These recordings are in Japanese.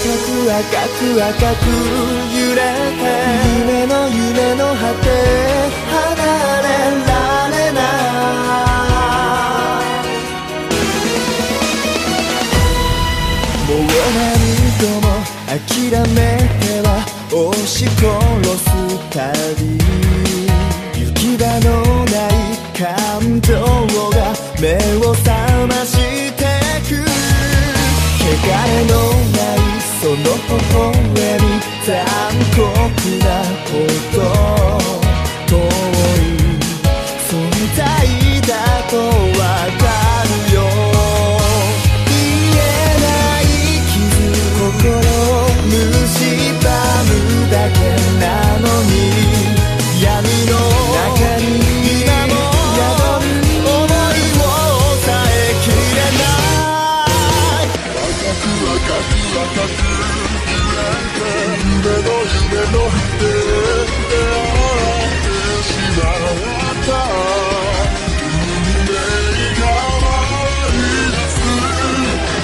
く赤く赤く揺れて夢の夢の果て離れられない。もう何度も諦めては押し殺す旅。行き場のない感情が目をその微笑み残酷なこと遠い存在だとわかるよ言えない傷心を蝕むだけ夢の夢のって出会ってしまった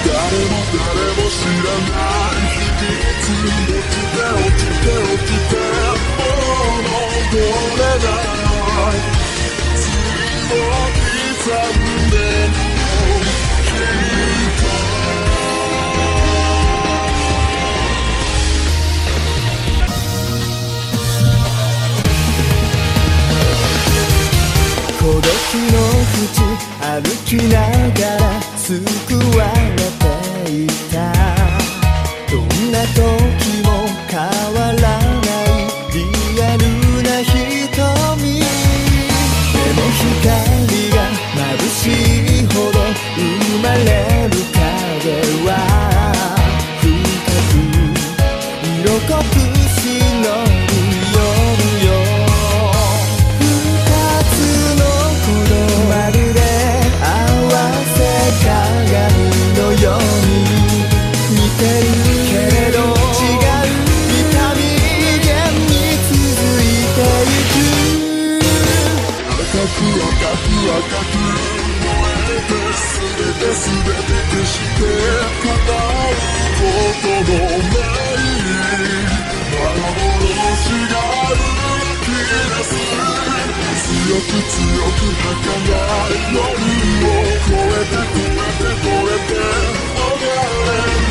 誰も誰も知らない秘密持ちて落きながら救われていた。どんな時も変わらないリアルな瞳。でも光が眩しいほど生まれて全て全て消して語ることのない幻が動き出す強く強く儚い夜を越えて越えて越えて逃れられ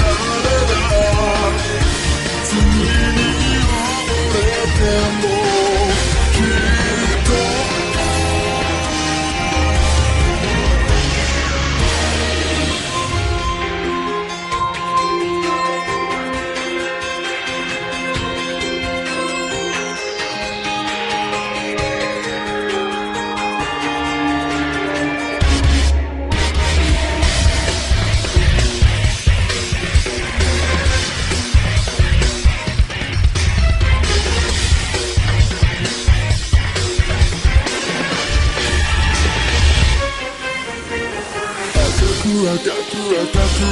アタくアく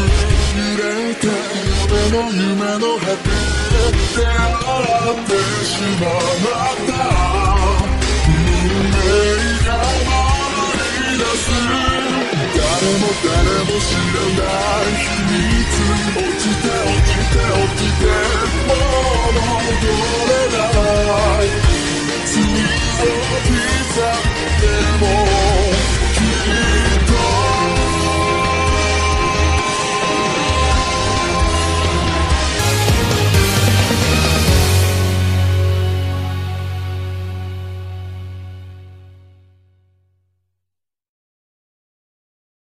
揺れて夢の夢の果てであってしまった運命が回り出す誰も誰も知らない秘密。落ちて落ちて落ちてもう。